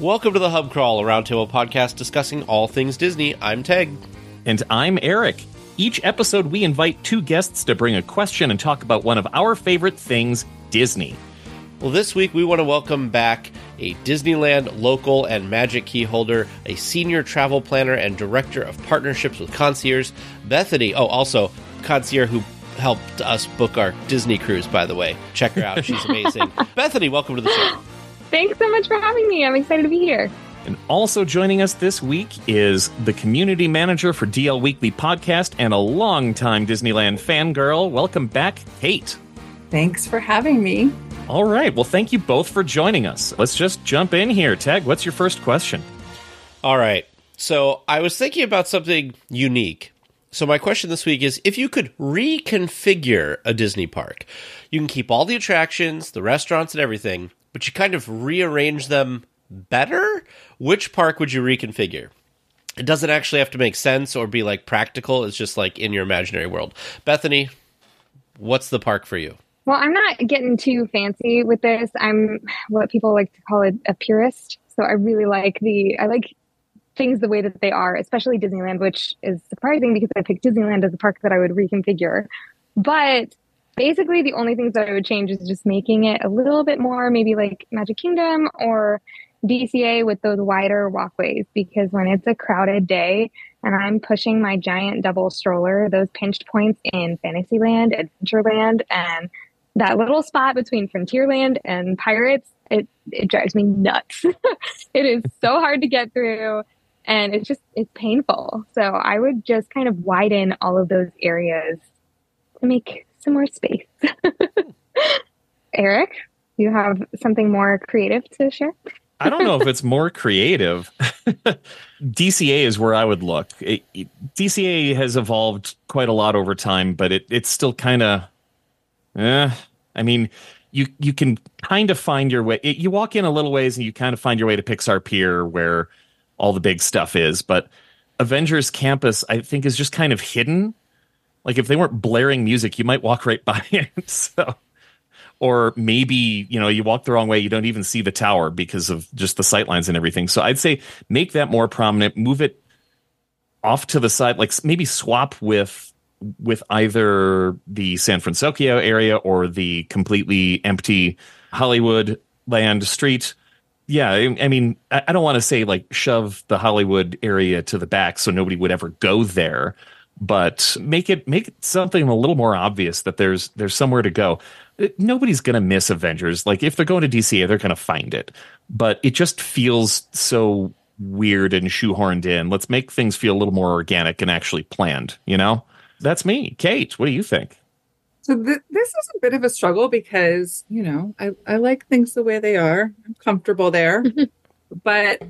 Welcome to the Hub Crawl, a roundtable podcast discussing all things Disney. I'm Tage. And I'm Erik. Each episode, we invite two guests to bring a question and talk about one of our favorite things, Disney. Well, this week we want to welcome back a Disneyland local and magic key holder, a senior travel planner and director of partnerships with concierge, Bethany. Oh, also, concierge who helped us book our Disney cruise, by the way. Check her out. She's amazing. Bethany, welcome to the show. Thanks so much for having me. I'm excited to be here. And also joining us this week is the community manager for DL Weekly Podcast and a longtime Disneyland fangirl. Welcome back, Kate. Thanks for having me. All right. Well, thank you both for joining us. Let's just jump in here. Tage, what's your first question? All right. So I was thinking about something unique. So my question this week is if you could reconfigure a Disney park, you can keep all the attractions, the restaurants and everything, but you kind of rearrange them better, which park would you reconfigure? It doesn't actually have to make sense or be like practical. It's just like in your imaginary world. Bethany, what's the park for you? Well, I'm not getting too fancy with this. I'm what people like to call it a purist. So I really like the I like things the way that they are, especially Disneyland, which is surprising because I picked Disneyland as a park that I would reconfigure. But basically the only things that I would change is just making it a little bit more maybe like Magic Kingdom or DCA with those wider walkways because when it's a crowded day and I'm pushing my giant double stroller, those pinched points in Fantasyland, Adventureland, and that little spot between Frontierland and Pirates, it, it drives me nuts. it is so hard to get through and it's just, it's painful. So I would just kind of widen all of those areas to make some more space. Erik, you have something more creative to share? I don't know if it's more creative. DCA is where I would look. It, it, DCA has evolved quite a lot over time, but it, it's still kind of, eh. I mean, you you can kind of find your way. you walk in a little ways, and you kind of find your way to Pixar Pier, where all the big stuff is. But Avengers Campus, I think, is just kind of hidden. Like if they weren't blaring music, you might walk right by it. So or maybe you know you walk the wrong way you don't even see the tower because of just the sightlines and everything so i'd say make that more prominent move it off to the side like maybe swap with with either the san francisco area or the completely empty hollywood land street yeah i, mean I don't want to say like shove the hollywood area to the back so nobody would ever go there but make it make it something a little more obvious that there's there's somewhere to go nobody's going to miss Avengers. Like if they're going to DCA, they're going to find it. But it just feels so weird and shoehorned in. Let's make things feel a little more organic and actually planned, you know? That's me. Kate, what do you think? So th- this is a bit of a struggle because, you know, I, I like things the way they are. I'm comfortable there. but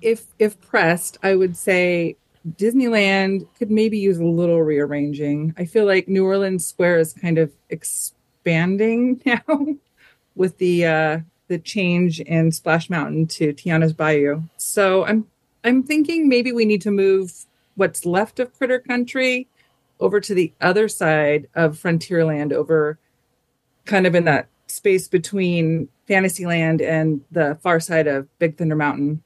if if pressed, I would say Disneyland could maybe use a little rearranging. I feel like New Orleans Square is kind of expanding now with the uh, the change in Splash Mountain to Tiana's Bayou. So I'm I'm thinking maybe we need to move what's left of Critter Country over to the other side of Frontierland, over kind of in that space between Fantasyland and the far side of Big Thunder Mountain.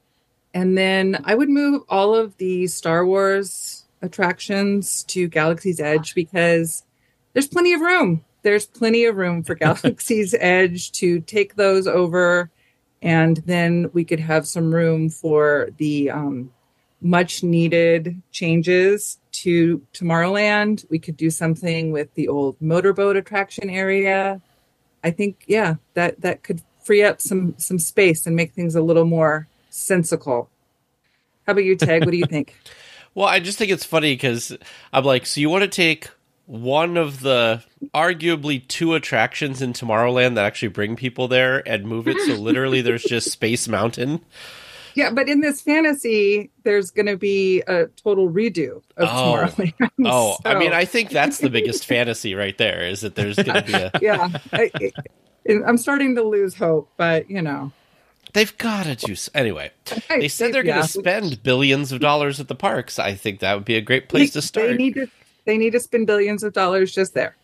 And then I would move all of the Star Wars attractions to Galaxy's Edge because there's plenty of room there's plenty of room for Galaxy's Edge to take those over. And then we could have some room for the um, much needed changes to Tomorrowland. We could do something with the old motorboat attraction area. I think, yeah, that, that could free up some, some space and make things a little more sensical. How about you, Tage? What do you think? well, I just think it's funny because I'm like, so you want to take one of the arguably two attractions in Tomorrowland that actually bring people there and move it so literally there's just Space Mountain. Yeah, but in this fantasy, there's going to be a total redo of oh. Tomorrowland. Oh, so. I mean, I think that's the biggest fantasy right there is that there's going to be a. yeah, I, am starting to lose hope, but you know. They've got to do so. anyway. They said they're going to spend billions of dollars at the parks. I think that would be a great place to start. They need to they need to spend billions of dollars just there.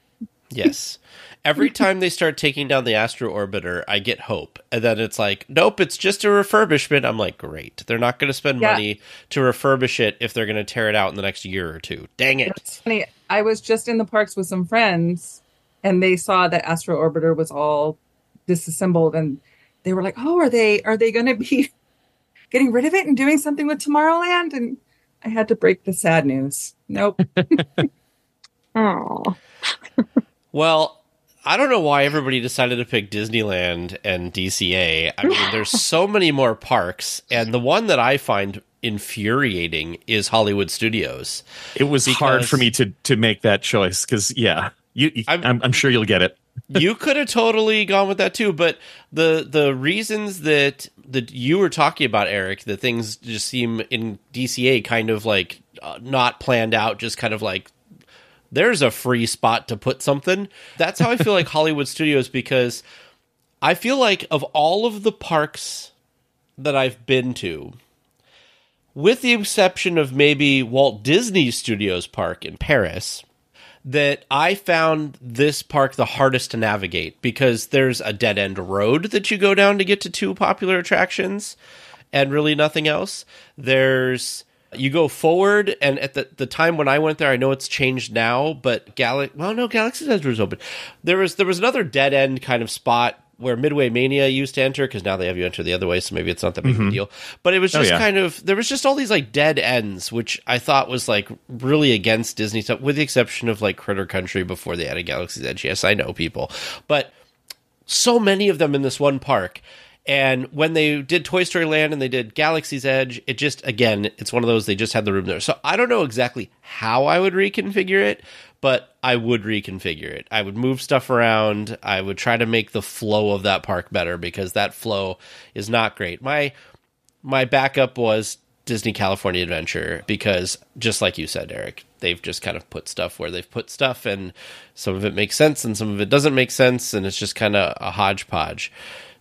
Yes. Every time they start taking down the Astro Orbiter, I get hope. And then it's like, nope, it's just a refurbishment. I'm like, great. They're not going to spend Yeah. money to refurbish it if they're going to tear it out in the next year or two. Dang it. It's funny. I was just in the parks with some friends, and they saw that Astro Orbiter was all disassembled, and they were like, "Oh, are they are they going to be getting rid of it and doing something with Tomorrowland?" And I had to break the sad news. Nope. Oh, Well, I don't know why everybody decided to pick Disneyland and DCA. I mean, there's so many more parks, and the one that I find infuriating is Hollywood Studios. It was hard for me to to make that choice because yeah, you, you- I'm- I'm, I'm sure you'll get it. you could have totally gone with that too, but the the reasons that that you were talking about, Erik, that things just seem in DCA kind of like uh, not planned out, just kind of like there's a free spot to put something. That's how I feel like Hollywood Studios because I feel like of all of the parks that I've been to, with the exception of maybe Walt Disney Studios Park in Paris, that I found this park the hardest to navigate because there's a dead end road that you go down to get to two popular attractions and really nothing else. There's you go forward and at the, the time when I went there, I know it's changed now, but Galaxy well no, Galaxy's Edge was open. There was there was another dead end kind of spot where Midway Mania used to enter because now they have you enter the other way, so maybe it's not that big of a mm-hmm. deal. But it was Oh, just yeah. kind of there was just all these like dead ends, which I thought was like really against Disney stuff, with the exception of like Critter Country before they added Galaxy's Edge. Yes, I know people, but so many of them in this one park. And when they did Toy Story Land and they did Galaxy's Edge, it just again, it's one of those they just had the room there. So I don't know exactly how I would reconfigure it, but I would reconfigure it. I would move stuff around. I would try to make the flow of that park better because that flow is not great. My my backup was Disney California Adventure because just like you said, Erik, they've just kind of put stuff where they've put stuff and some of it makes sense and some of it doesn't make sense and it's just kind of a hodgepodge.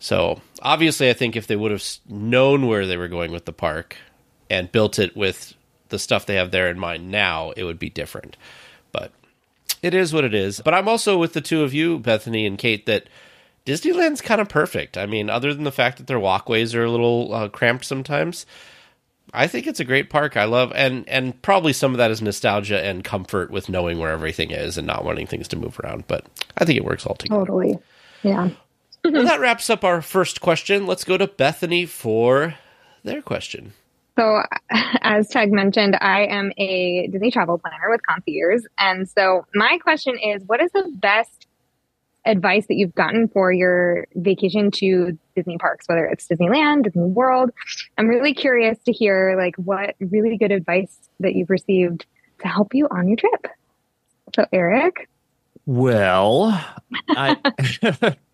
So, obviously I think if they would have known where they were going with the park and built it with the stuff they have there in mind now, it would be different. But it is what it is. But I'm also with the two of you, Bethany and Kate, that Disneyland's kind of perfect. I mean, other than the fact that their walkways are a little uh, cramped sometimes, I think it's a great park. I love and and probably some of that is nostalgia and comfort with knowing where everything is and not wanting things to move around. But I think it works all together. totally. Yeah. Well, mm-hmm. that wraps up our first question. Let's go to Bethany for their question. So, as Tage mentioned, I am a Disney travel planner with Concierge. And so, my question is what is the best advice that you've gotten for your vacation to Disney parks, whether it's Disneyland, Disney World? I'm really curious to hear like what really good advice that you've received to help you on your trip. So, Erik, Well, I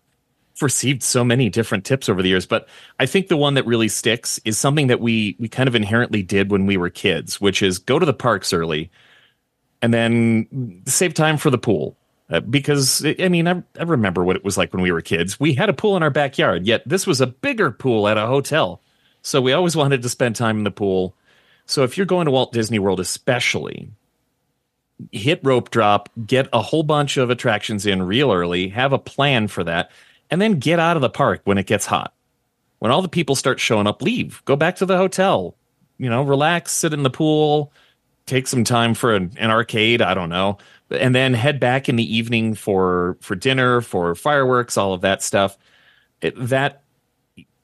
received so many different tips over the years, but I think the one that really sticks is something that we we kind of inherently did when we were kids, which is go to the parks early and then save time for the pool. Uh, because I mean, I, I remember what it was like when we were kids. We had a pool in our backyard, yet this was a bigger pool at a hotel. So we always wanted to spend time in the pool. So if you're going to Walt Disney World, especially, hit rope drop, get a whole bunch of attractions in real early, have a plan for that, and then get out of the park when it gets hot. When all the people start showing up, leave. Go back to the hotel. You know, relax, sit in the pool, take some time for an, an arcade, I don't know, and then head back in the evening for for dinner, for fireworks, all of that stuff. It, that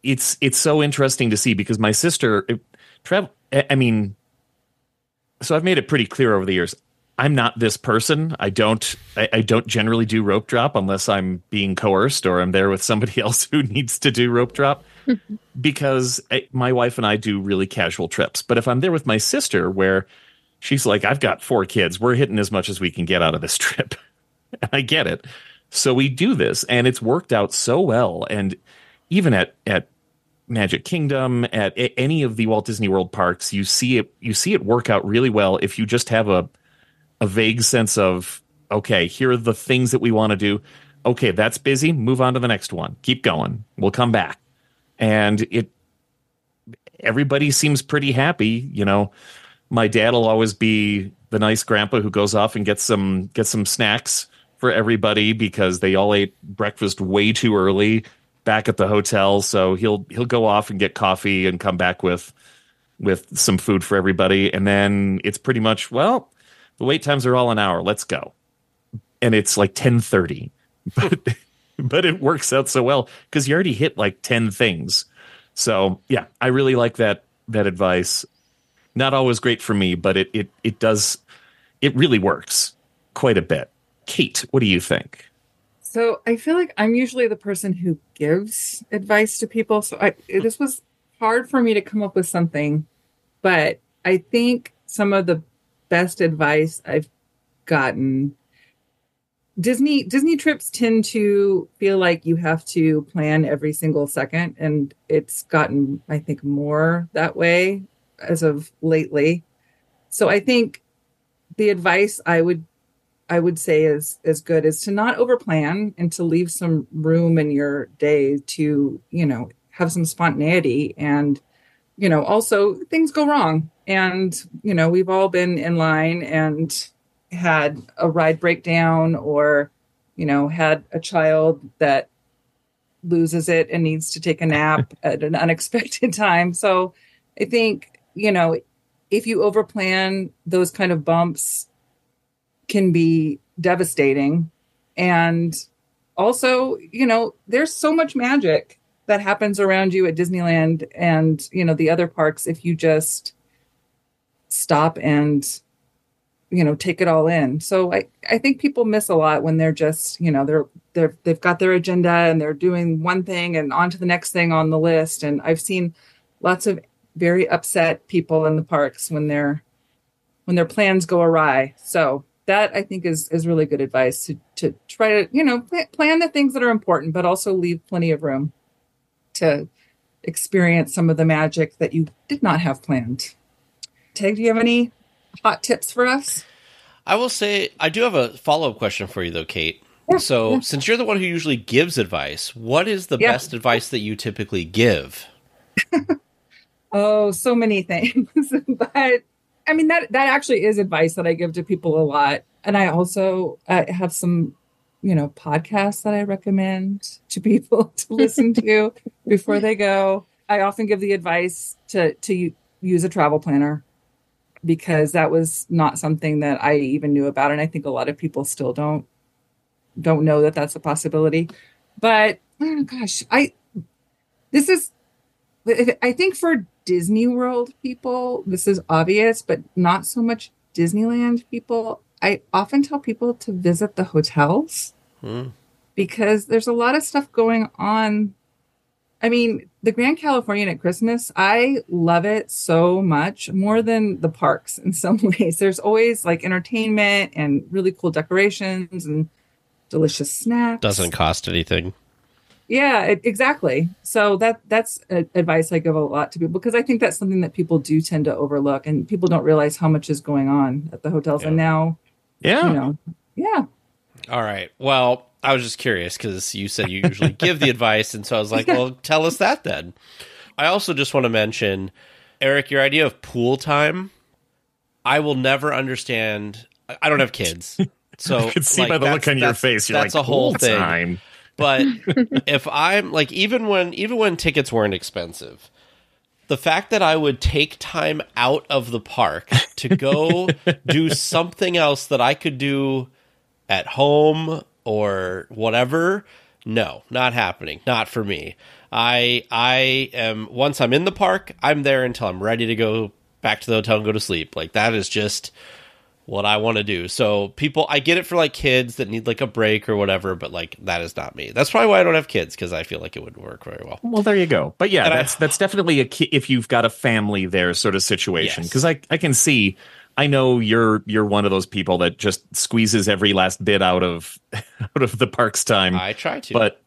it's it's so interesting to see because my sister it, I mean so I've made it pretty clear over the years. I'm not this person. I don't. I, I don't generally do rope drop unless I'm being coerced or I'm there with somebody else who needs to do rope drop. because I, my wife and I do really casual trips. But if I'm there with my sister, where she's like, "I've got four kids. We're hitting as much as we can get out of this trip," and I get it. So we do this, and it's worked out so well. And even at at Magic Kingdom, at a- any of the Walt Disney World parks, you see it. You see it work out really well if you just have a a vague sense of okay, here are the things that we want to do. Okay, that's busy. Move on to the next one. Keep going. We'll come back. And it everybody seems pretty happy. You know, my dad will always be the nice grandpa who goes off and gets some gets some snacks for everybody because they all ate breakfast way too early back at the hotel. So he'll he'll go off and get coffee and come back with with some food for everybody. And then it's pretty much, well, the wait times are all an hour. Let's go. And it's like 1030. But but it works out so well because you already hit like 10 things. So yeah, I really like that that advice. Not always great for me, but it it it does it really works quite a bit. Kate, what do you think? So I feel like I'm usually the person who gives advice to people. So I, this was hard for me to come up with something, but I think some of the best advice I've gotten Disney Disney trips tend to feel like you have to plan every single second and it's gotten I think more that way as of lately. So I think the advice I would I would say is is good is to not overplan and to leave some room in your day to, you know, have some spontaneity and you know, also things go wrong. And you know, we've all been in line and had a ride breakdown or you know had a child that loses it and needs to take a nap at an unexpected time. So i think you know if you overplan those kind of bumps can be devastating. And also you know there's so much magic that happens around you at disneyland and you know the other parks if you just stop and you know take it all in. So i i think people miss a lot when they're just you know they're they're they've got their agenda and they're doing one thing and on to the next thing on the list. And i've seen lots of very upset people in the parks when their when their plans go awry. So that i think is is really good advice to to try to you know plan the things that are important but also leave plenty of room to experience some of the magic that you did not have planned Tage, do you have any hot tips for us? I will say I do have a follow up question for you though, Kate. Yeah, so, yeah. since you're the one who usually gives advice, what is the Yeah. best advice that you typically give? Oh, so many things. but I mean that that actually is advice that I give to people a lot. And I also uh, have some, you know, podcasts that I recommend to people to listen to before they go. I often give the advice to to use a travel planner because that was not something that I even knew about and I think a lot of people still don't don't know that that's a possibility. But oh gosh, I this is I think for Disney World people, this is obvious, but not so much Disneyland people. I often tell people to visit the hotels Hmm. because there's a lot of stuff going on. I mean, the Grand Californian at Christmas, I love it so much more than the parks in some ways. There's always like entertainment and really cool decorations and delicious snacks. Doesn't cost anything. Yeah, e- exactly. So that that's a, advice I give a lot to people because I think that's something that people do tend to overlook, and people don't realize how much is going on at the hotels. And now, Yeah. you know, yeah, All right. Well, I was just curious because you said you usually give the advice, and so I was like, well, tell us that then. I also just want to mention, Erik, your idea of pool time. I will never understand. I I don't have kids, so I can see like, by the look on your face. You're that's like, a whole "Pool thing. Time. But if I'm like even when even when tickets weren't expensive, the fact that I would take time out of the park to go do something else that I could do at home or whatever, no, not happening. Not for me. I I am once I'm in the park, I'm there until I'm ready to go back to the hotel and go to sleep. Like that is just what I want to do. So people, I get it for like kids that need like a break or whatever, but like that is not me. That's probably why I don't have kids because I feel like it would work very well. Well, there you go. But yeah, And I- that's that's definitely a ki- if you've got a family there sort of situation Yes. because I I can see. I know you're you're one of those people that just squeezes every last bit out of out of the park's time. I try to, but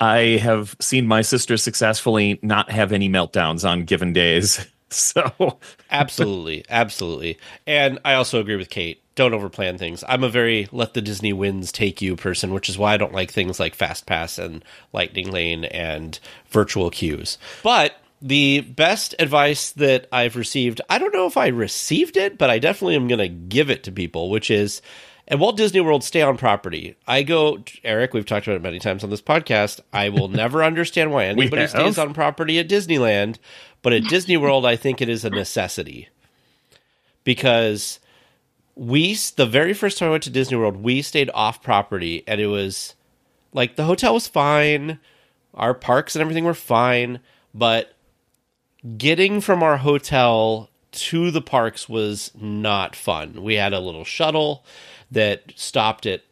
I have seen my sister successfully not have any meltdowns on given days. So absolutely, absolutely. And I also agree with Kate. Don't overplan things. I'm a very let the Disney winds take you person, which is why I don't like things like Fast Pass and Lightning Lane and virtual queues. But the best advice that I've received, I don't know if I received it, but I definitely am going to give it to people, which is And Walt Disney World stay on property. I go, Erik, we've talked about it many times on this podcast. I will never understand why anybody stays on property at Disneyland, but at Disney World, I think it is a necessity because we, the very first time I went to Disney World, we stayed off property and it was like the hotel was fine, our parks and everything were fine, but getting from our hotel to the parks was not fun. We had a little shuttle that stopped at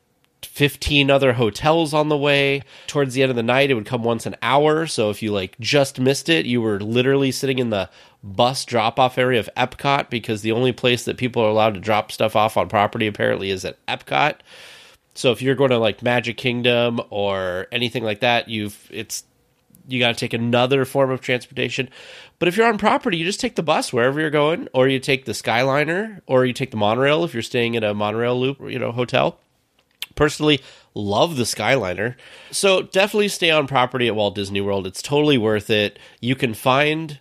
15 other hotels on the way. Towards the end of the night, it would come once an hour. So if you like just missed it, you were literally sitting in the bus drop off area of Epcot because the only place that people are allowed to drop stuff off on property apparently is at Epcot. So if you're going to like Magic Kingdom or anything like that, you've it's you got to take another form of transportation. But if you're on property, you just take the bus wherever you're going, or you take the Skyliner, or you take the monorail if you're staying at a monorail loop, you know, hotel. Personally, love the Skyliner. So definitely stay on property at Walt Disney World. It's totally worth it. You can find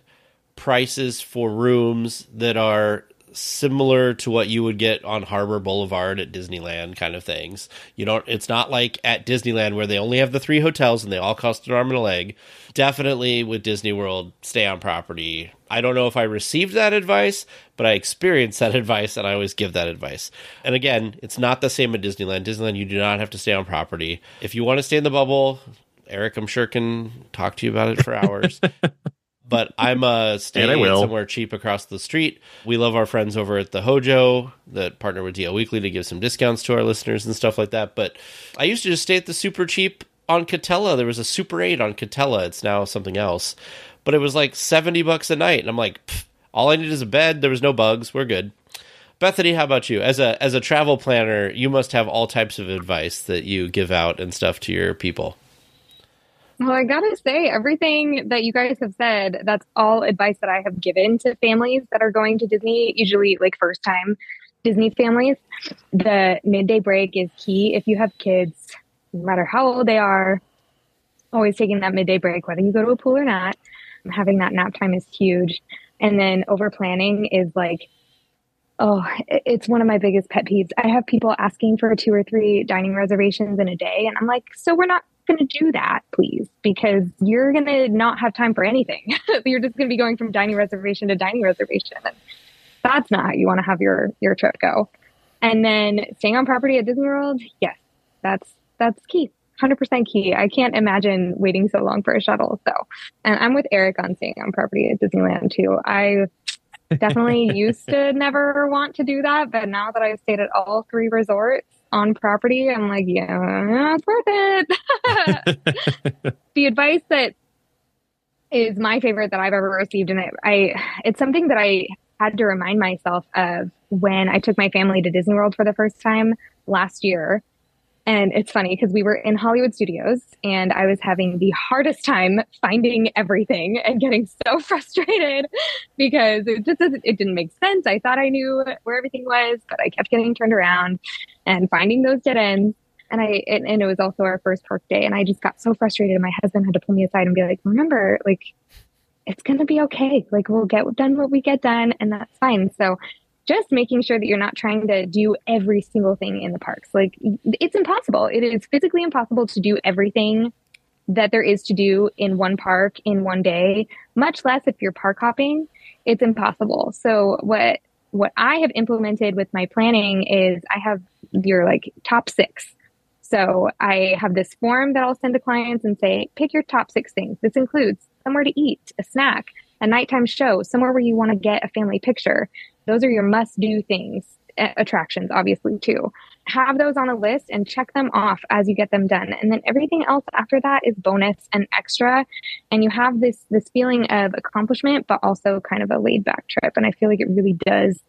prices for rooms that are similar to what you would get on Harbor Boulevard at Disneyland kind of things. You don't it's not like at Disneyland where they only have the three hotels and they all cost an arm and a leg. Definitely with Disney World, stay on property. I don't know if I received that advice, but I experienced that advice and I always give that advice. And again, it's not the same at Disneyland. Disneyland you do not have to stay on property. If you want to stay in the bubble, Erik I'm sure can talk to you about it for hours. but I'm uh, staying And I somewhere cheap across the street. We love our friends over at the Hojo that partner with DL Weekly to give some discounts to our listeners and stuff like that. But I used to just stay at the super cheap on Katella. There was a Super 8 on Katella. It's now something else. But it was like 70 bucks a night. And I'm like, all I need is a bed. There was no bugs. We're good. Bethany, how about you? As a as a travel planner, you must have all types of advice that you give out and stuff to your people. Well, I gotta say, everything that you guys have said, that's all advice that I have given to families that are going to Disney, usually like first time Disney families. The midday break is key. If you have kids, no matter how old they are, always taking that midday break, whether you go to a pool or not, having that nap time is huge. And then over planning is like, oh, it's one of my biggest pet peeves. I have people asking for two or three dining reservations in a day. And I'm like, so we're not going to do that, please, because you're going to not have time for anything. you're just going to be going from dining reservation to dining reservation. And that's not how you want to have your, your trip go. And then staying on property at Disney World, yes, that's, that's key. 100% key. I can't imagine waiting so long for a shuttle. So, and I'm with Erik on staying on property at Disneyland too. I definitely used to never want to do that, but now that I've stayed at all three resorts on property, I'm like, yeah, it's worth it. the advice that is my favorite that I've ever received, and I, I, it's something that I had to remind myself of when I took my family to Disney World for the first time last year. And it's funny because we were in Hollywood Studios and I was having the hardest time finding everything and getting so frustrated because it just it didn't make sense. I thought I knew where everything was, but I kept getting turned around and finding those dead ends. And I, and, and it was also our first park day. And I just got so frustrated. And my husband had to pull me aside and be like, remember, like, it's going to be okay. Like, we'll get done what we get done, and that's fine. So, just making sure that you're not trying to do every single thing in the parks. Like, it's impossible. It is physically impossible to do everything that there is to do in one park in one day, much less if you're park hopping. It's impossible. So, what what I have implemented with my planning is I have your like top six. So I have this form that I'll send to clients and say, pick your top six things. This includes somewhere to eat, a snack, a nighttime show, somewhere where you want to get a family picture. Those are your must do things, attractions, obviously, too. Have those on a list and check them off as you get them done. And then everything else after that is bonus and extra. And you have this, this feeling of accomplishment, but also kind of a laid back trip. And I feel like it really does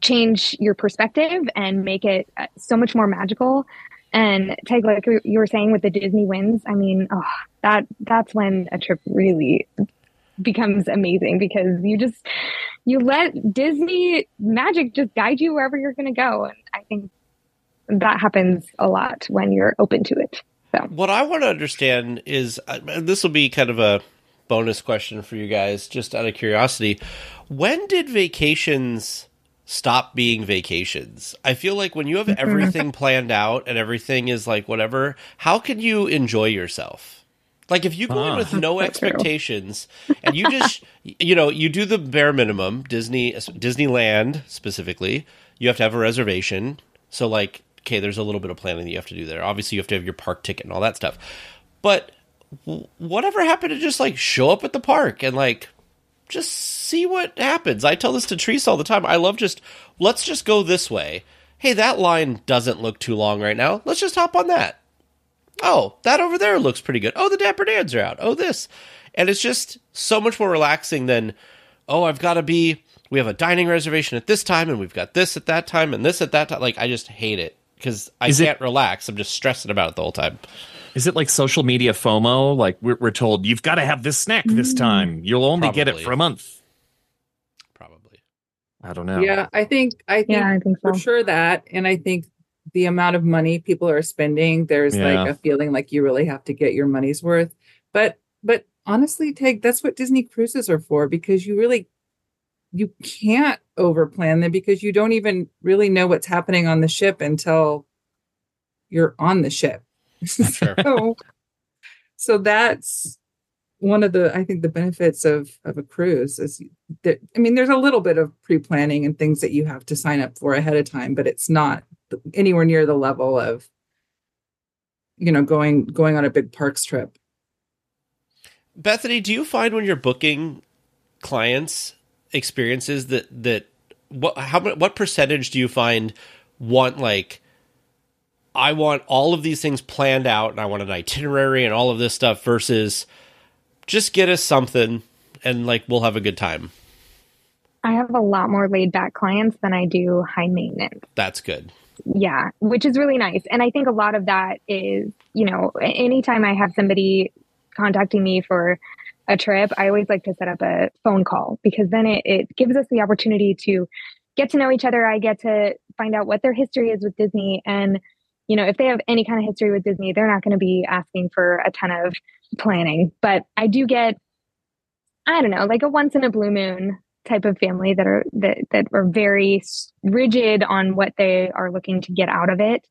change your perspective and make it uh, so much more magical. And Tage, like you were saying with the Disney wins, I mean, oh, that that's when a trip really becomes amazing because you just you let Disney magic just guide you wherever you're going to go, and I think that happens a lot when you're open to it. So What I want to understand is uh, this will be kind of a bonus question for you guys, just out of curiosity. When did vacations stop being vacations. I feel like when you have everything planned out and everything is like whatever, how can you enjoy yourself? Like if you go in with no expectations and you just you know, you do the bare minimum, Disney Disneyland specifically, you have to have a reservation. So like okay, there's a little bit of planning that you have to do there. Obviously you have to have your park ticket and all that stuff. But whatever happened to just like show up at the park and like just see what happens. I tell this to Treese all the time. I love just let's just go this way. Hey, that line doesn't look too long right now. Let's just hop on that. Oh, that over there looks pretty good. Oh, the Dapper Dans are out. Oh, this. And it's just so much more relaxing than, oh, I've got to be, we have a dining reservation at this time and we've got this at that time and this at that time. Like, I just hate it because I Is can't relax. I'm just stressing about it the whole time. Is it like social media FOMO? Like we're, we're told you've got to have this snack this mm. time. You'll only get it for a month. Probably. I don't know. Yeah, I think I think Yeah, I think so. for sure that, and I think the amount of money people are spending, there's Yeah. like a feeling like you really have to get your money's worth. But but honestly, Tage, that's what Disney cruises are for because you really you can't overplan them because you don't even really know what's happening on the ship until you're on the ship. Sure. so, so that's one of the I think the benefits of of a cruise is that I mean there's a little bit of pre-planning and things that you have to sign up for ahead of time, but it's not anywhere near the level of you know going going on a big parks trip. Bethany, do you find when you're booking clients experiences that that what how what percentage do you find want like I want all of these things planned out and I want an itinerary and all of this stuff versus just get us something and like we'll have a good time. I have a lot more laid back clients than I do high maintenance. That's good. Yeah, which is really nice. And I think a lot of that is, you know, anytime I have somebody contacting me for a trip, I always like to set up a phone call because then it, it gives us the opportunity to get to know each other. I get to find out what their history is with Disney. And, you know, if they have any kind of history with Disney, they're not going to be asking for a ton of planning. But I do get, I don't know, like a once in a blue moon type of family that are that that are very rigid on what they are looking to get out of it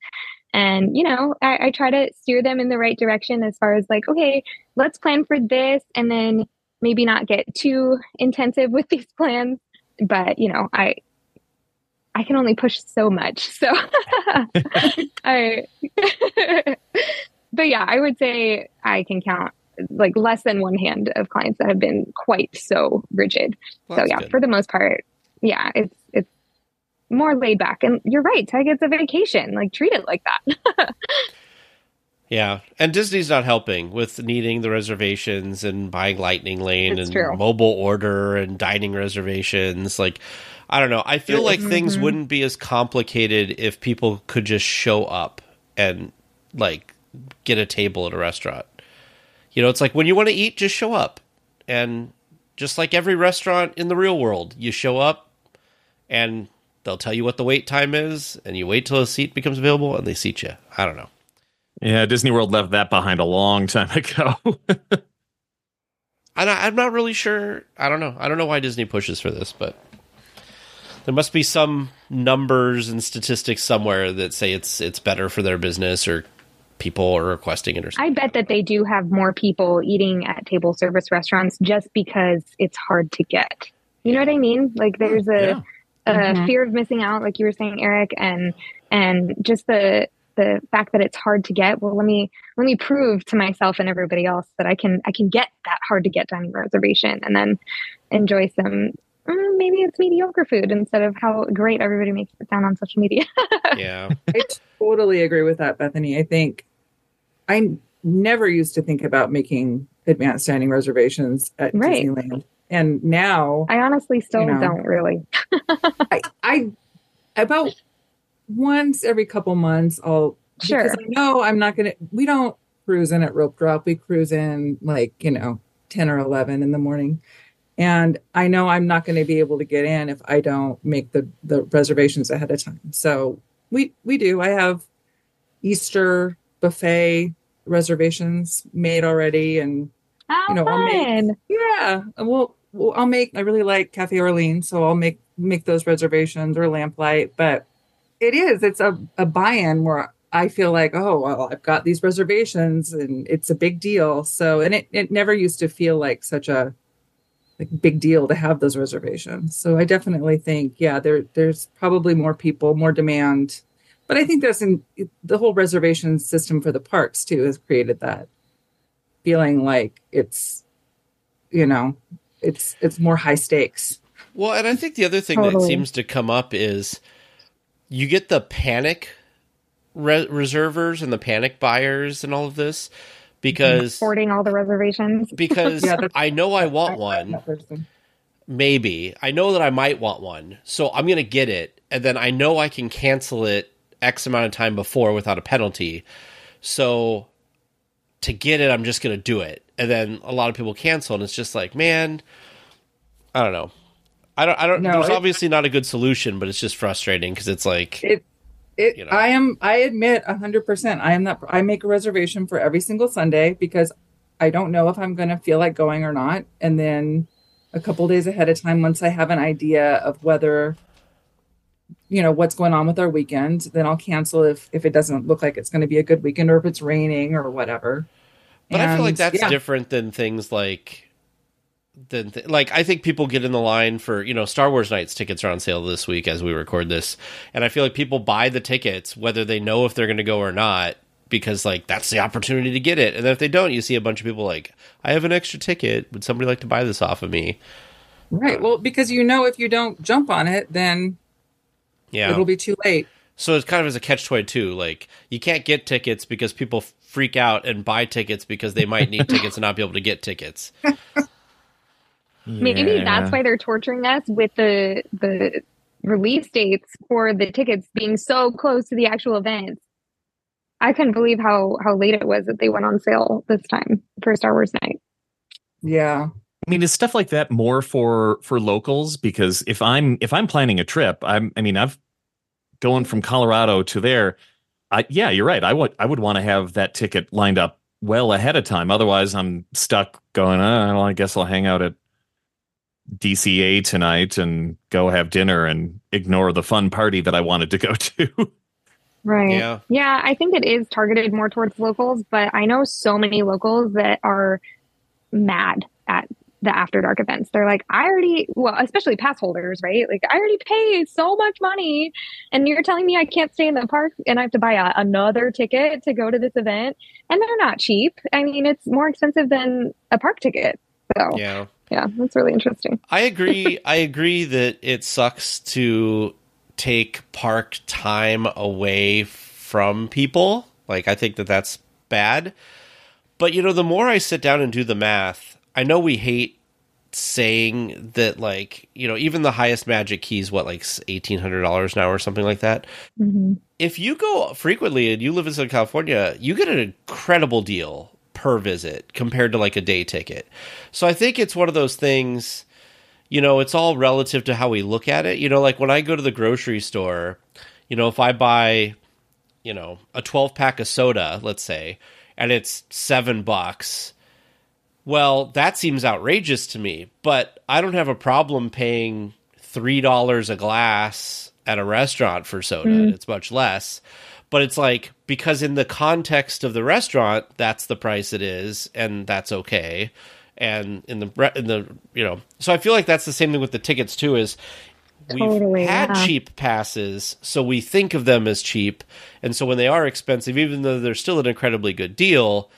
and you know I, I try to steer them in the right direction as far as like okay let's plan for this and then maybe not get too intensive with these plans but you know i i can only push so much so i but yeah i would say i can count like less than one hand of clients that have been quite so rigid Well, so yeah, good. for the most part, yeah, it's it's more laid back. And you're right, Tage, it's a vacation. Like treat it like that. Yeah, and Disney's not helping with needing the reservations and buying Lightning Lane It's and true. mobile order and dining reservations. Like, I don't know. I feel like things Mhm. wouldn't be as complicated if people could just show up and like get a table at a restaurant. You know, it's like when you want to eat, just show up, and just like every restaurant in the real world, you show up and they'll tell you what the wait time is, and you wait till a seat becomes available, and they seat you. I don't know. Yeah, Disney World left that behind a long time ago. I'm not really sure. I don't know. I don't know why Disney pushes for this, but there must be some numbers and statistics somewhere that say it's it's better for their business or people are requesting it or I bet that they do have more people eating at table service restaurants just because it's hard to get. You know what I mean? Like there's a, Yeah. a Mhm. fear of missing out, like you were saying, Erik, and and just the the fact that it's hard to get. Well, let me let me prove to myself and everybody else that I can I can get that hard to get dining reservation and then enjoy some. mm, Maybe it's mediocre food instead of how great everybody makes it sound on social media. yeah. I totally agree with that, Bethany. I think I never used to think about making advanced dining reservations at Right. Disneyland. And now I honestly still You know. don't really. I, I about once every couple months I'll Sure. because I know I'm not gonna we don't cruise in at rope drop. We cruise in like, you know, 10 or 11 in the morning. And I know I'm not going to be able to get in if I don't make the the reservations ahead of time. So we we do. I have Easter buffet reservations made already and You know, I'll make- yeah, well, well, I'll make. I really like Cafe Orleans, so I'll make make those reservations or lamplight, but it is, it's a, a buy in where I feel like, oh, well, I've got these reservations and it's a big deal. So, and it, it never used to feel like such a like big deal to have those reservations. So I definitely think, yeah, there there's probably more people, more demand. But I think there's in the whole reservation system for the parks too has created that feeling like it's you know, it's it's more high stakes. Well, and I think the other thing totally. that seems to come up is you get the panic re- reservers and the panic buyers and all of this because hoarding all the reservations. Because yeah, I know I want one. Maybe I know that I might want one, so I'm gonna get it, and then I know I can cancel it X amount of time before without a penalty. So to get it, I'm just gonna do it, and then a lot of people cancel, and it's just like, man, I don't know. I don't. I don't. No, there's obviously not a good solution, but it's just frustrating because it's like it, it, you know. I am. I admit hundred percent. I am not. I make a reservation for every single Sunday because I don't know if I'm going to feel like going or not, and then a couple days ahead of time, once I have an idea of whether you know what's going on with our weekend, then I'll cancel if if it doesn't look like it's going to be a good weekend or if it's raining or whatever. But and, I feel like that's yeah. different than things like than th- like I think people get in the line for you know Star Wars nights tickets are on sale this week as we record this, and I feel like people buy the tickets whether they know if they're going to go or not because like that's the opportunity to get it, and then if they don't, you see a bunch of people like I have an extra ticket. Would somebody like to buy this off of me? Right. Uh, well, because you know if you don't jump on it, then yeah, it'll be too late. So it's kind of as a catch twenty two. Like you can't get tickets because people freak out and buy tickets because they might need tickets and not be able to get tickets. Maybe that's why they're torturing us with the the release dates for the tickets being so close to the actual events. I couldn't believe how how late it was that they went on sale this time for Star Wars night. Yeah. I mean, is stuff like that more for for locals? Because if I'm if I'm planning a trip, I'm I mean, I've going from Colorado to there. I yeah, you're right. I would I would want to have that ticket lined up well ahead of time. Otherwise, I'm stuck going. Oh, well, I guess I'll hang out at DCA tonight and go have dinner and ignore the fun party that I wanted to go to. Right. Yeah. Yeah, I think it is targeted more towards locals, but I know so many locals that are mad at the after dark events. They're like, I already, well, especially pass holders, right? Like, I already paid so much money, and you're telling me I can't stay in the park and I have to buy a, another ticket to go to this event. And they're not cheap. I mean, it's more expensive than a park ticket. So, yeah yeah, that's really interesting. I agree. I agree that it sucks to take park time away from people. Like, I think that that's bad. But, you know, the more I sit down and do the math, I know we hate saying that, like, you know, even the highest magic keys, what, like $1,800 now or something like that. Mm-hmm. If you go frequently and you live in Southern California, you get an incredible deal per visit compared to like a day ticket. So I think it's one of those things, you know, it's all relative to how we look at it. You know, like when I go to the grocery store, you know, if I buy, you know, a 12 pack of soda, let's say, and it's seven bucks, well, that seems outrageous to me, but I don't have a problem paying $3 a glass at a restaurant for soda. Mm. It's much less but it's like because in the context of the restaurant that's the price it is and that's okay and in the in the you know so i feel like that's the same thing with the tickets too is we've totally, had yeah. cheap passes so we think of them as cheap and so when they are expensive even though they're still an incredibly good deal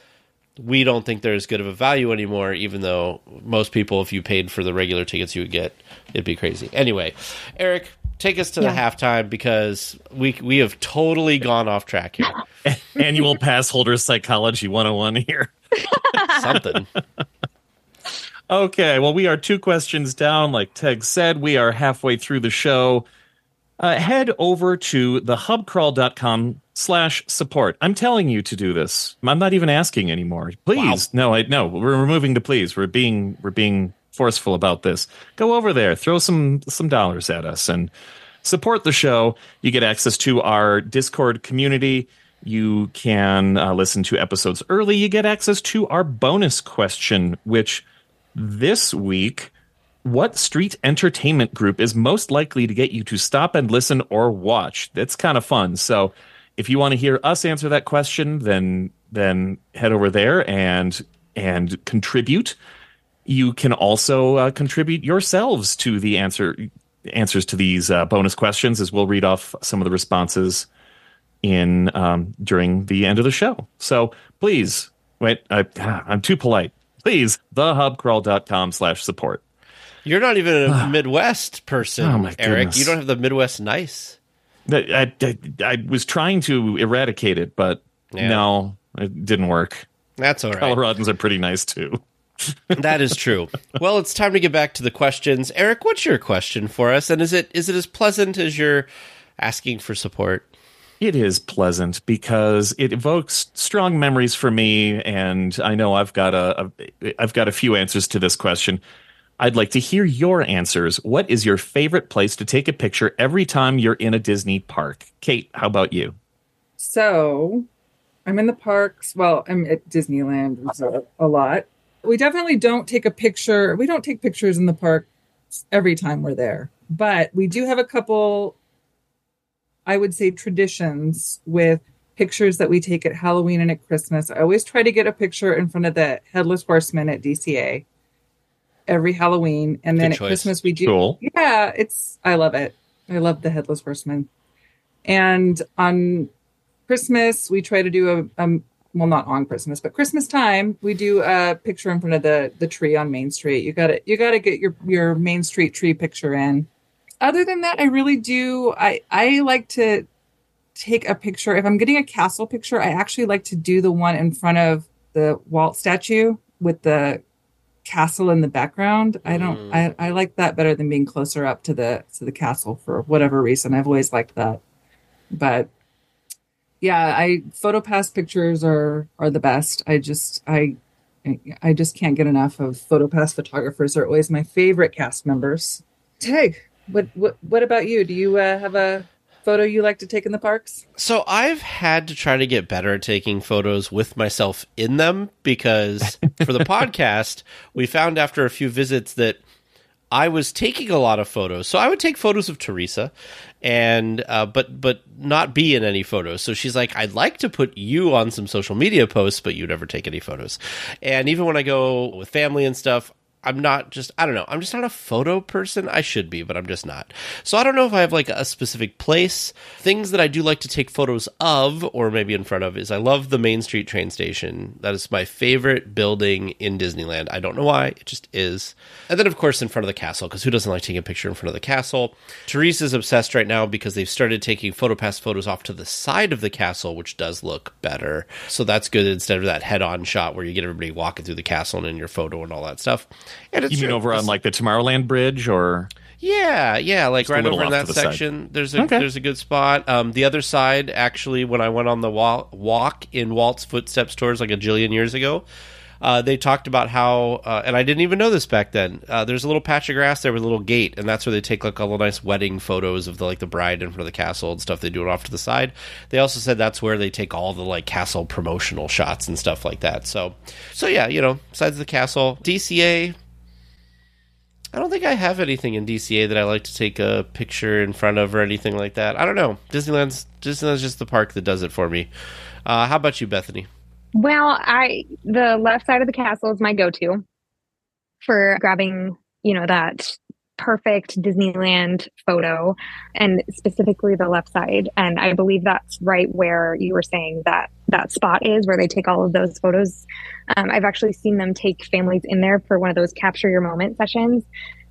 we don't think they're as good of a value anymore even though most people if you paid for the regular tickets you would get it'd be crazy anyway eric take us to yeah. the halftime because we we have totally gone off track here. Annual pass holder psychology 101 here. Something. okay, well, we are two questions down. Like Tage said, we are halfway through the show. Uh, head over to thehubcrawl.com slash support. I'm telling you to do this. I'm not even asking anymore. Please. Wow. No, I no, we're removing the please. We're being we're being forceful about this, go over there, throw some some dollars at us, and support the show. You get access to our Discord community. You can uh, listen to episodes early. You get access to our bonus question, which this week what street entertainment group is most likely to get you to stop and listen or watch? That's kind of fun. So if you want to hear us answer that question, then then head over there and and contribute. You can also uh, contribute yourselves to the answer answers to these uh, bonus questions, as we'll read off some of the responses in um, during the end of the show. So please, wait, I, I'm too polite. Please, thehubcrawl.com slash support. You're not even a ah. Midwest person, Oh, Erik. You don't have the Midwest nice. I, I, I was trying to eradicate it, but Yeah. no, it didn't work. That's all right. Coloradans are pretty nice too. that is true. Well, it's time to get back to the questions. Erik, what's your question for us? And is it is it as pleasant as you're asking for support? It is pleasant because it evokes strong memories for me, and I know I've got a, a I've got a few answers to this question. I'd like to hear your answers. What is your favorite place to take a picture every time you're in a Disney park? Kate, how about you? So I'm in the parks. Well, I'm at Disneyland a lot. We definitely don't take a picture. We don't take pictures in the park every time we're there, but we do have a couple, I would say, traditions with pictures that we take at Halloween and at Christmas. I always try to get a picture in front of the Headless Horseman at DCA every Halloween. And then Good at choice. Christmas, we do. Cool. Yeah, it's, I love it. I love the Headless Horseman. And on Christmas, we try to do a, um, well, not on Christmas, but Christmas time, we do a picture in front of the the tree on Main Street. You got to you got to get your your Main Street tree picture in. Other than that, I really do. I I like to take a picture. If I'm getting a castle picture, I actually like to do the one in front of the Walt statue with the castle in the background. I don't. I I like that better than being closer up to the to the castle for whatever reason. I've always liked that, but yeah i photopass pictures are are the best i just i i just can't get enough of photopass photographers they're always my favorite cast members Tage what what what about you do you uh, have a photo you like to take in the parks So I've had to try to get better at taking photos with myself in them because for the podcast, we found after a few visits that I was taking a lot of photos. So I would take photos of Teresa and uh, but but not be in any photos. So she's like, I'd like to put you on some social media posts, but you never take any photos. And even when I go with family and stuff, I'm not just I don't know. I'm just not a photo person. I should be, but I'm just not. So I don't know if I have like a specific place. Things that I do like to take photos of or maybe in front of is I love the Main Street train station. That is my favorite building in Disneyland. I don't know why, it just is. And then of course in front of the castle because who doesn't like taking a picture in front of the castle? Teresa's obsessed right now because they've started taking photopass photos off to the side of the castle which does look better. So that's good instead of that head-on shot where you get everybody walking through the castle and in your photo and all that stuff. And it's You mean over on like the Tomorrowland Bridge or yeah, yeah, like right over in that the side. section. There's a Okay. there's a good spot. Um, the other side, actually, when I went on the wa- walk in Walt's footsteps tours like a jillion years ago, uh, they talked about how, uh, and I didn't even know this back then. Uh, there's a little patch of grass there with a little gate, and that's where they take like all the nice wedding photos of the like the bride in front of the castle and stuff. They do it off to the side. They also said that's where they take all the like castle promotional shots and stuff like that. So, so yeah, you know, besides the castle, DCA. I don't think I have anything in DCA that I like to take a picture in front of or anything like that. I don't know. Disneyland's Disneyland's just the park that does it for me. Uh, how about you, Bethany? Well, I the left side of the castle is my go-to for grabbing, you know, that perfect Disneyland photo and specifically the left side. And I believe that's right where you were saying that that spot is where they take all of those photos. Um, I've actually seen them take families in there for one of those capture your moment sessions.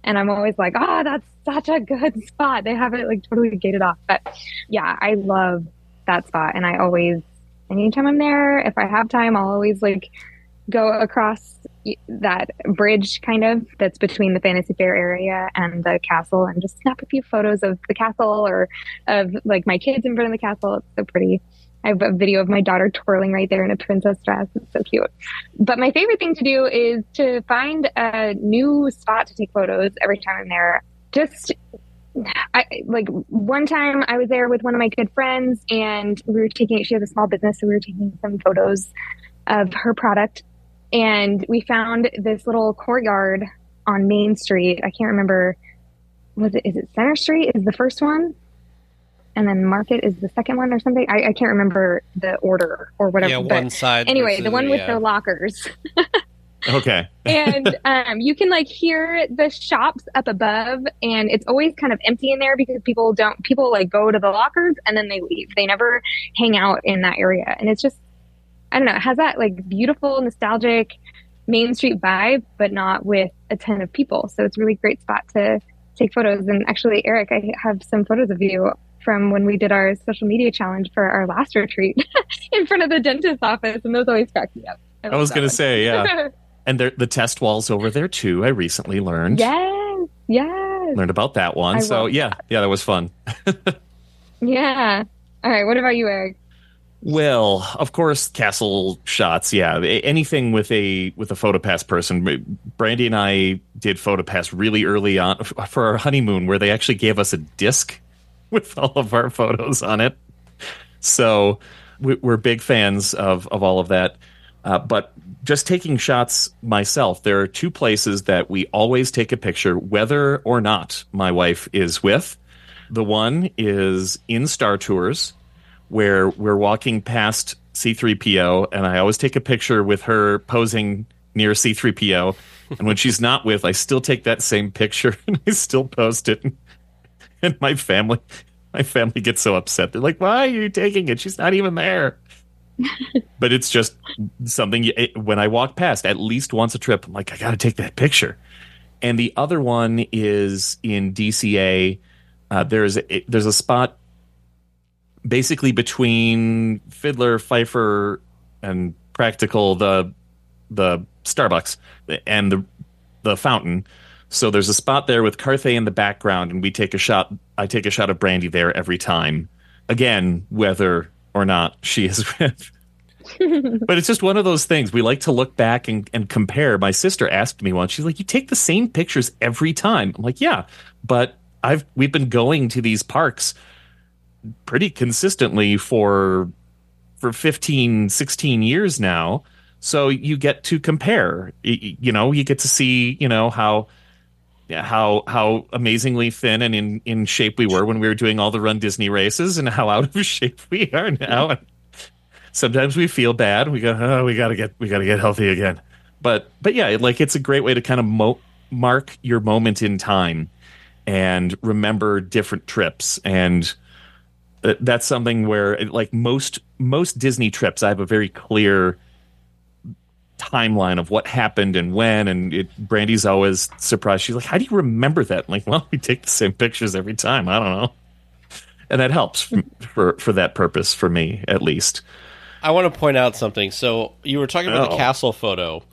And I'm always like, oh, that's such a good spot. They have it like totally gated off. But yeah, I love that spot. And I always anytime I'm there, if I have time, I'll always like go across that bridge kind of that's between the fantasy fair area and the castle and just snap a few photos of the castle or of like my kids in front of the castle. It's so pretty. I have a video of my daughter twirling right there in a princess dress. It's so cute. But my favorite thing to do is to find a new spot to take photos every time I'm there. Just I like one time I was there with one of my good friends and we were taking she has a small business so we were taking some photos of her product and we found this little courtyard on Main Street. I can't remember. Was it is it Center Street is the first one, and then Market is the second one or something. I, I can't remember the order or whatever. Yeah, one side. anyway, versus the one with yeah. the lockers. Okay. and um, you can like hear the shops up above and it's always kind of empty in there because people don't people like go to the lockers and then they leave. They never hang out in that area. And it's just i don't know it has that like beautiful nostalgic main street vibe but not with a ton of people. So it's a really great spot to take photos. And actually Erik i have some photos of you from when we did our social media challenge for our last retreat in front of the dentist's office and those always crack me up. I was going to say, yeah. And there, the test walls over there too. I recently learned Yes, yes, learned about that one. I so yeah, yeah, that was fun. yeah. All right, what about you, Erik? Well, of course, castle shots. Yeah, anything with a with a photopass person. Brandy and I did photopass really early on for our honeymoon, where they actually gave us a disc with all of our photos on it. So we- we're big fans of of all of that. Uh, but just taking shots myself, there are two places that we always take a picture, whether or not my wife is with. The one is in Star Tours, where we're walking past C3PO, and I always take a picture with her posing near C3PO. And when she's not with, I still take that same picture and I still post it. And my family, my family gets so upset. They're like, "Why are you taking it? She's not even there." but it's just something. It, when I walk past, at least once a trip, I'm like, I got to take that picture. And the other one is in DCA. Uh, there's a, there's a spot basically between Fiddler, Fifer, and Practical, the the Starbucks and the the fountain. So there's a spot there with Carthay in the background, and we take a shot. I take a shot of Brandy there every time. Again, whether or not she is with. but it's just one of those things. We like to look back and, and compare. My sister asked me once, she's like, You take the same pictures every time. I'm like, Yeah, but I've we've been going to these parks pretty consistently for for 15 16 years now so you get to compare Y- y- you know you get to see you know how how how amazingly thin and in in shape we were when we were doing all the run disney races and how out of shape we are now. And sometimes we feel bad. We go oh we got to get we got to get healthy again. But but yeah like it's a great way to kind of mo- mark your moment in time and remember different trips. And uh, that's something where like most most disney trips i have a very clear timeline of what happened and when and it, brandy's always surprised she's like how do you remember that I'm like well we take the same pictures every time i don't know and that helps for for, for that purpose for me at least I want to point out something. So you were talking about the Oh. castle photo.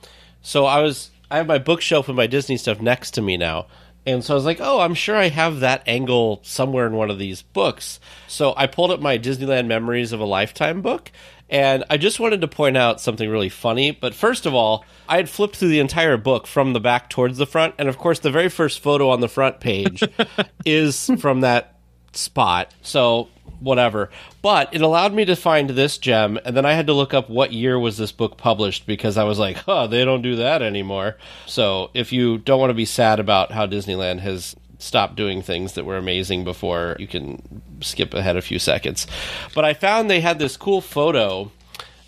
So I was I have my bookshelf and my Disney stuff next to me now. And so I was like, "Oh, I'm sure I have that angle somewhere in one of these books." So I pulled up my Disneyland Memories of a Lifetime book, and I just wanted to point out something really funny. But first of all, I had flipped through the entire book from the back towards the front, and of course, the very first photo on the front page is from that spot. So whatever. But it allowed me to find this gem, and then I had to look up what year was this book published because I was like, huh, they don't do that anymore. So if you don't want to be sad about how Disneyland has stopped doing things that were amazing before, you can skip ahead a few seconds. But I found they had this cool photo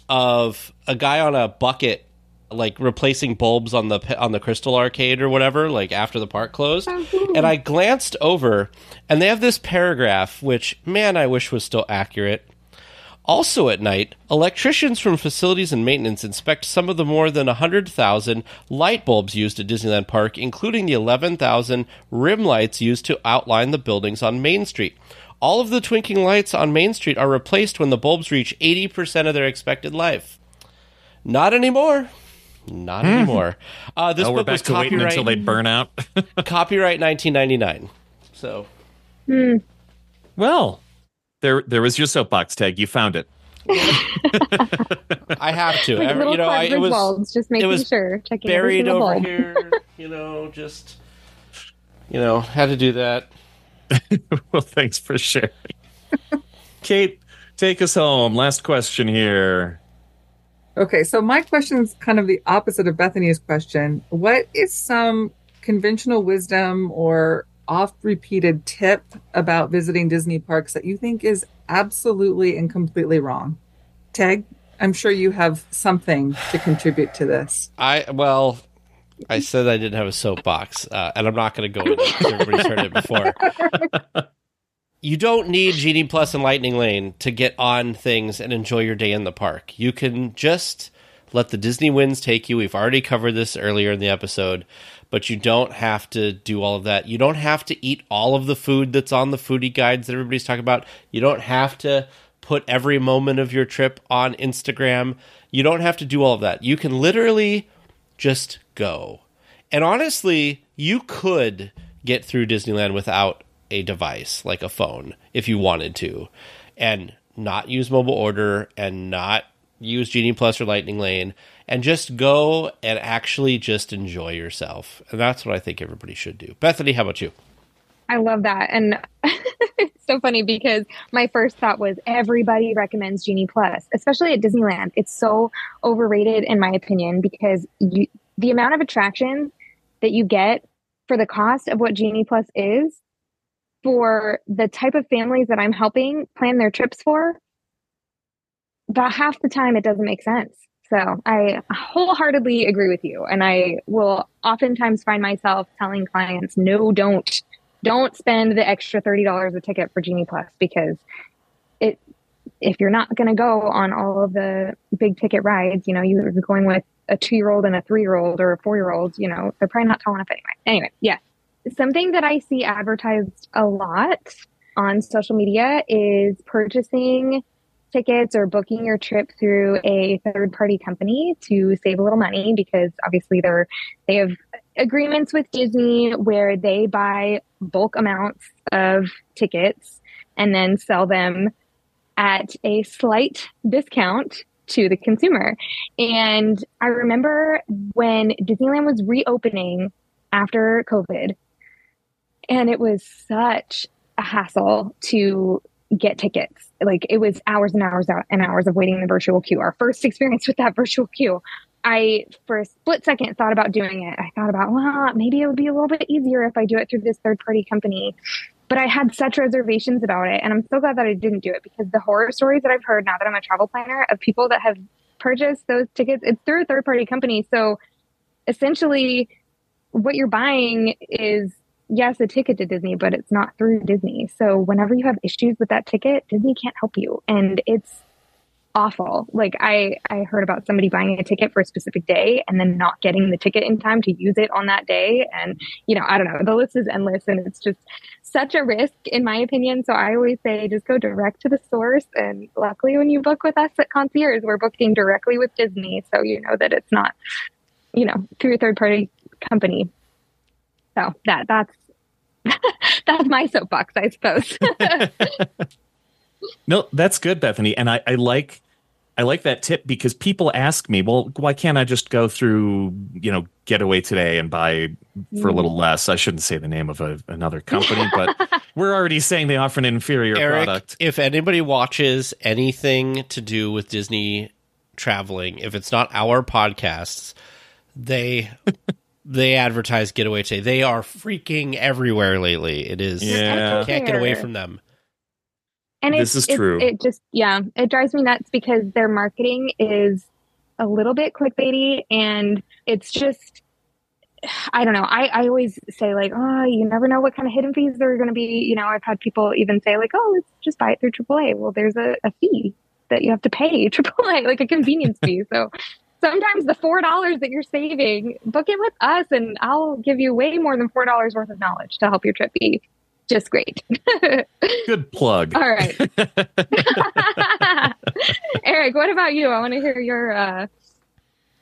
of a guy on a bucket like replacing bulbs on the on the crystal arcade or whatever like after the park closed. Oh, and i glanced over and they have this paragraph which man i wish was still accurate also at night, electricians from facilities and maintenance inspect some of the more than 100,000 light bulbs used at Disneyland Park, including the 11,000 rim lights used to outline the buildings on Main Street. All of the twinkling lights on Main Street are replaced when the bulbs reach 80% of their expected life. Not anymore. Not anymore. Uh, this oh we're book back was to waiting copyright, until they burn out copyright 1999. So well there there was your soapbox Tage you found it I have to. Like Every- little you know, I, it cardboard was bulbs, just making was sure, checking buried over bulb. here. You know, just you know, had to do that. well thanks for sharing kate take us home last question here Okay, so my question is kind of the opposite of Bethany's question. What is some conventional wisdom or oft repeated tip about visiting Disney parks that you think is absolutely and completely wrong? Tage, I'm sure you have something to contribute to this. I well, I said I didn't have a soapbox, uh, and I'm not going to go into it everybody's heard it before. you don't need Genie Plus and Lightning Lane to get on things and enjoy your day in the park. You can just let the Disney winds take you. We've already covered this earlier in the episode, but you don't have to do all of that. You don't have to eat all of the food that's on the foodie guides that everybody's talking about. You don't have to put every moment of your trip on Instagram. You don't have to do all of that. You can literally just go. And honestly, you could get through Disneyland without a device like a phone if you wanted to and not use mobile order and not use Genie Plus or Lightning Lane and just go and actually just enjoy yourself. And that's what I think everybody should do. Bethany, how about you? I love that. And it's so funny because my first thought was everybody recommends Genie Plus, especially at Disneyland. It's so overrated in my opinion because you, the amount of attractions that you get for the cost of what Genie Plus is for the type of families that I'm helping plan their trips for, about half the time it doesn't make sense. So I wholeheartedly agree with you. And I will oftentimes find myself telling clients, no, don't, don't spend the extra $30 a ticket for Genie Plus because it, if you're not going to go on all of the big ticket rides, you know, you're going with a two year old and a three year old or a four year old, you know, they're probably not tall enough anyway. Anyway, yeah. Something that I see advertised a lot on social media is purchasing tickets or booking your trip through a third party company to save a little money because obviously they're they have agreements with Disney where they buy bulk amounts of tickets and then sell them at a slight discount to the consumer. And I remember when Disneyland was reopening after COVID, and it was such a hassle to get tickets. Like it was hours and hours and hours of waiting in the virtual queue. Our first experience with that virtual queue. I, for a split second, thought about doing it. I thought about, well, maybe it would be a little bit easier if I do it through this third party company. But I had such reservations about it. And I'm so glad that I didn't do it because the horror stories that I've heard now that I'm a travel planner of people that have purchased those tickets, it's through a third party company. So essentially, what you're buying is yes, a ticket to Disney, but it's not through Disney. So whenever you have issues with that ticket, Disney can't help you. And it's awful. Like I, I heard about somebody buying a ticket for a specific day and then not getting the ticket in time to use it on that day. And, you know, I don't know, the list is endless and it's just such a risk in my opinion. So I always say just go direct to the source. And luckily when you book with us at concierge, we're booking directly with Disney. So you know that it's not, you know, through a third party company. So that that's that's my soapbox, I suppose. no, that's good, Bethany, and I, I like I like that tip because people ask me, well, why can't I just go through, you know, Getaway today and buy for a little less? I shouldn't say the name of a, another company, but we're already saying they offer an inferior Erik, product. If anybody watches anything to do with Disney traveling, if it's not our podcasts, they they advertise Getaway today. They are freaking everywhere lately. It is yeah. can't get away from them. And this is true. It just yeah, it drives me nuts because their marketing is a little bit clickbaity and it's just I don't know. I, I always say like, oh, you never know what kind of hidden fees there are going to be. You know, I've had people even say like, oh, let's just buy it through AAA. Well, there's a, a fee that you have to pay AAA, like a convenience fee. So sometimes the four dollars that you're saving, book it with us, and I'll give you way more than four dollars worth of knowledge to help your trip be just great. Good plug. All right, Erik. What about you? I want to hear your uh,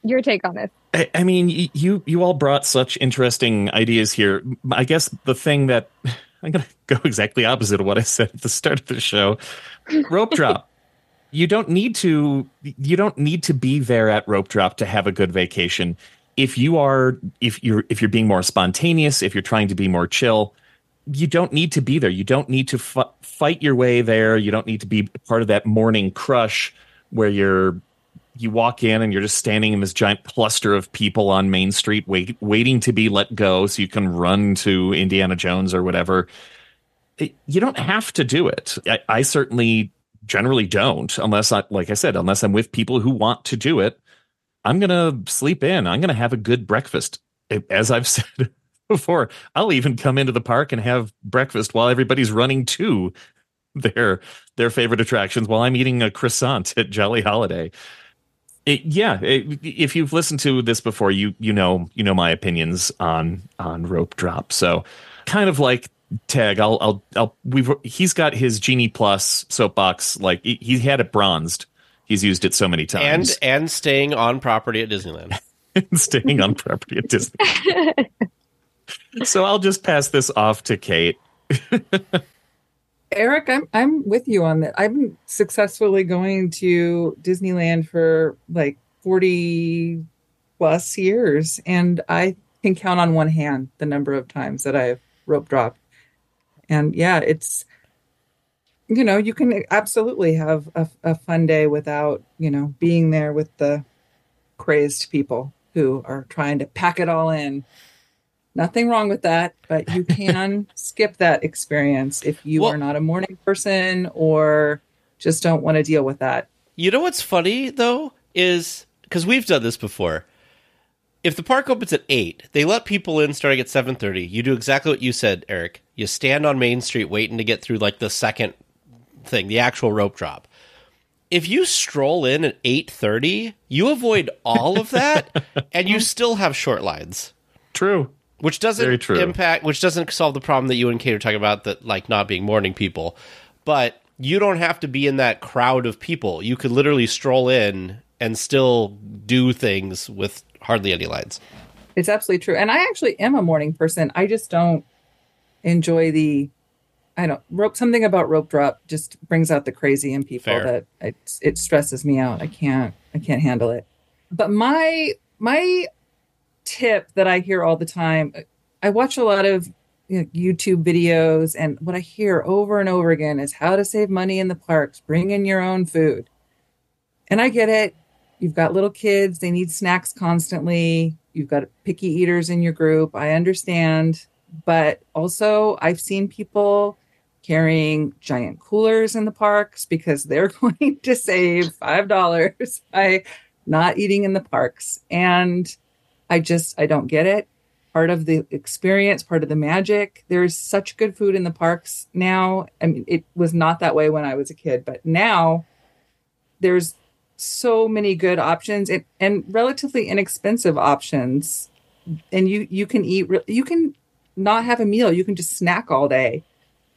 your take on this. I, I mean, you you all brought such interesting ideas here. I guess the thing that I'm going to go exactly opposite of what I said at the start of the show. Rope drop you don't need to you don't need to be there at rope drop to have a good vacation if you are if you're if you're being more spontaneous if you're trying to be more chill you don't need to be there you don't need to f- fight your way there you don't need to be part of that morning crush where you're you walk in and you're just standing in this giant cluster of people on Main Street wait, waiting to be let go so you can run to Indiana Jones or whatever. Eh, you don't have to do it. I, I certainly generally don't, unless I, like I said, unless I'm with people who want to do it. I'm going to sleep in. I'm going to have a good breakfast. As I've said before, I'll even come into the park and have breakfast while everybody's running to their their favorite attractions while I'm eating a croissant at Jolly Holiday. It, yeah, it, if you've listened to this before, you you know you know my opinions on on rope drop. So, kind of like Tage, I'll I'll I'll we've he's got his Genie Plus soapbox like he, he had it bronzed. He's used it so many times, and and staying on property at Disneyland, staying on property at Disney. so I'll just pass this off to Kate. Erik, I'm I'm with you on that. I've been successfully going to Disneyland for like 40 plus years and I can count on one hand the number of times that I've rope dropped. And yeah, it's you know, you can absolutely have a, a fun day without, you know, being there with the crazed people who are trying to pack it all in nothing wrong with that, but you can skip that experience if you well, are not a morning person or just don't want to deal with that. You know what's funny though is because we've done this before. If the park opens at eight, they let people in starting at seven thirty. You do exactly what you said, Erik. You stand on Main Street waiting to get through like the second thing, the actual rope drop. If you stroll in at eight thirty, you avoid all of that, and you still have short lines. True. Which doesn't impact which doesn't solve the problem that you and Kate are talking about that like not being morning people. But you don't have to be in that crowd of people. You could literally stroll in and still do things with hardly any lines. It's absolutely true. And i actually am a morning person. I just don't enjoy the i don't rope something about rope drop just brings out the crazy in people Fair. that it, it stresses me out i can't i can't handle it but my my tip that I hear all the time. I watch a lot of you know, YouTube videos, and what I hear over and over again is how to save money in the parks. Bring in your own food. And I get it. You've got little kids, they need snacks constantly. You've got picky eaters in your group. I understand. But also, I've seen people carrying giant coolers in the parks because they're going to save $5 by not eating in the parks. And I just I don't get it. Part of the experience, part of the magic. There's such good food in the parks now. I mean, it was not that way when I was a kid, but now there's so many good options and, and relatively inexpensive options. And you you can eat you can not have a meal. You can just snack all day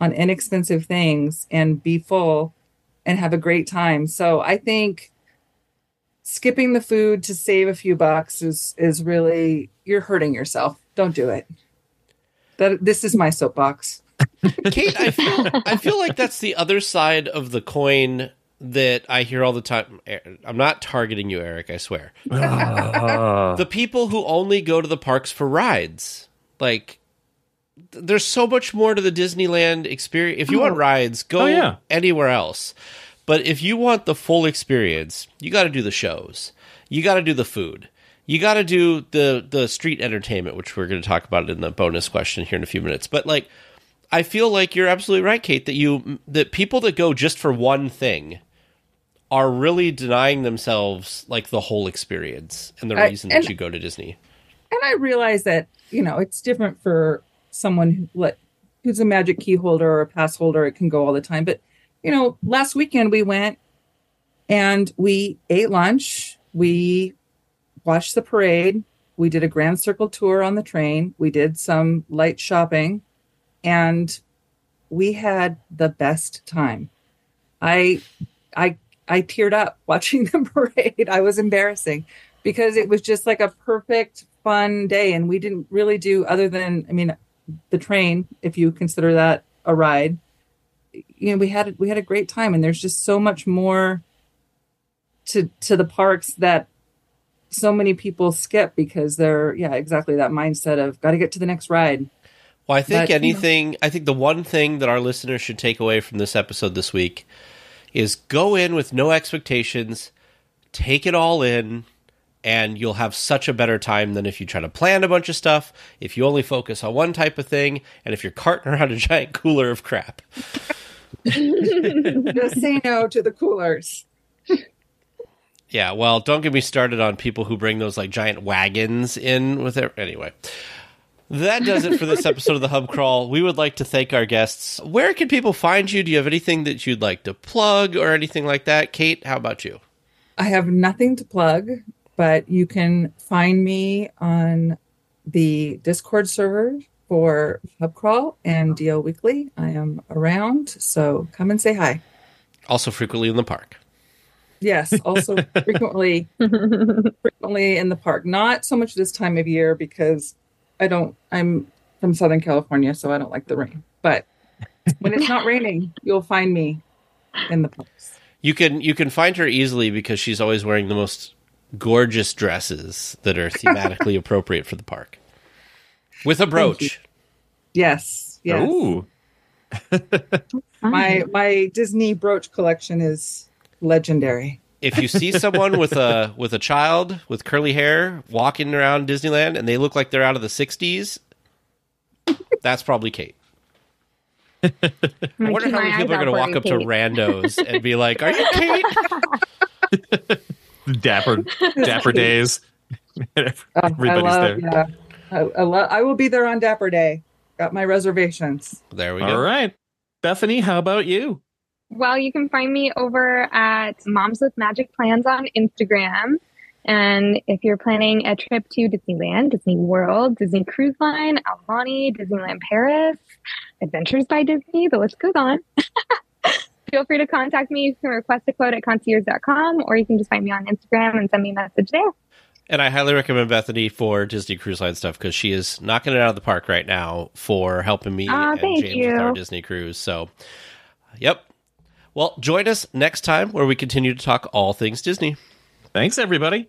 on inexpensive things and be full and have a great time. So I think skipping the food to save a few bucks is is really you're hurting yourself. Don't do it. That this is my soapbox. Kate, I feel I feel like that's the other side of the coin that I hear all the time. I'm not targeting you, Erik. I swear. the people who only go to the parks for rides, like there's so much more to the Disneyland experience. If you oh. want rides, go oh, yeah. anywhere else. But if you want the full experience, you got to do the shows. You got to do the food. You got to do the the street entertainment, which we're going to talk about in the bonus question here in a few minutes. But like I feel like you're absolutely right, Kate, that you that people that go just for one thing are really denying themselves like the whole experience and the I, reason and, that you go to Disney. And I realize that, you know, it's different for someone who who's a magic key holder or a pass holder, it can go all the time. But you know, last weekend we went and we ate lunch. We watched the parade. We did a grand circle tour on the train. We did some light shopping and we had the best time. I I I teared up watching the parade. I was embarrassing because it was just like a perfect fun day and we didn't really do other than I mean the train if you consider that a ride you know we had we had a great time. And there's just so much more to to the parks that so many people skip because they're yeah exactly that mindset of got to get to the next ride. Well i think but, anything you know, i think the one thing that our listeners should take away from this episode this week is go in with no expectations take it all in, and you'll have such a better time than if you try to plan a bunch of stuff, if you only focus on one type of thing, and if you're carting around a giant cooler of crap. Just say no to the coolers. Yeah, well, don't get me started on people who bring those like giant wagons in with their. Anyway, that does it for this episode of the Hub Crawl. We would like to thank our guests. Where can people find you? Do you have anything that you'd like to plug or anything like that? Kate, how about you? I have nothing to plug, but you can find me on the Discord server for Hubcrawl and DL Weekly. I am around, so come and say hi. Also, frequently in the park. Yes, also frequently frequently in the park. Not so much this time of year because I don't I'm from Southern California, so I don't like the rain. But when it's not raining, you'll find me in the parks. You can you can find her easily because she's always wearing the most gorgeous dresses that are thematically appropriate for the park. With a brooch. Yes. Yes. Ooh. My my Disney brooch collection is legendary. If you see someone with a with a child with curly hair walking around Disneyland and they look like they're out of the 60s, that's probably Kate. I wonder how many people are going to walk up to randos and be like, "Are you Kate?" Dapper Dapper days. Uh, Everybody's I love, there. Yeah. I, I, lo- I will be there on Dapper Day. Got my reservations. There we All go. All right. Bethany, how about you? Well, you can find me over at Moms with Magic Plans on Instagram. And if you're planning a trip to Disneyland, Disney World, Disney Cruise Line, Aulani, Disneyland Paris, Adventures by Disney, the list goes on. Feel free to contact me. You can request a quote at concierge.com or you can just find me on Instagram and send me a message there. And I highly recommend Bethany for Disney Cruise Line stuff because she is knocking it out of the park right now for helping me Aw, and thank James with our. Disney cruise. So, yep. Well, join us next time where we continue to talk all things Disney. Thanks, everybody.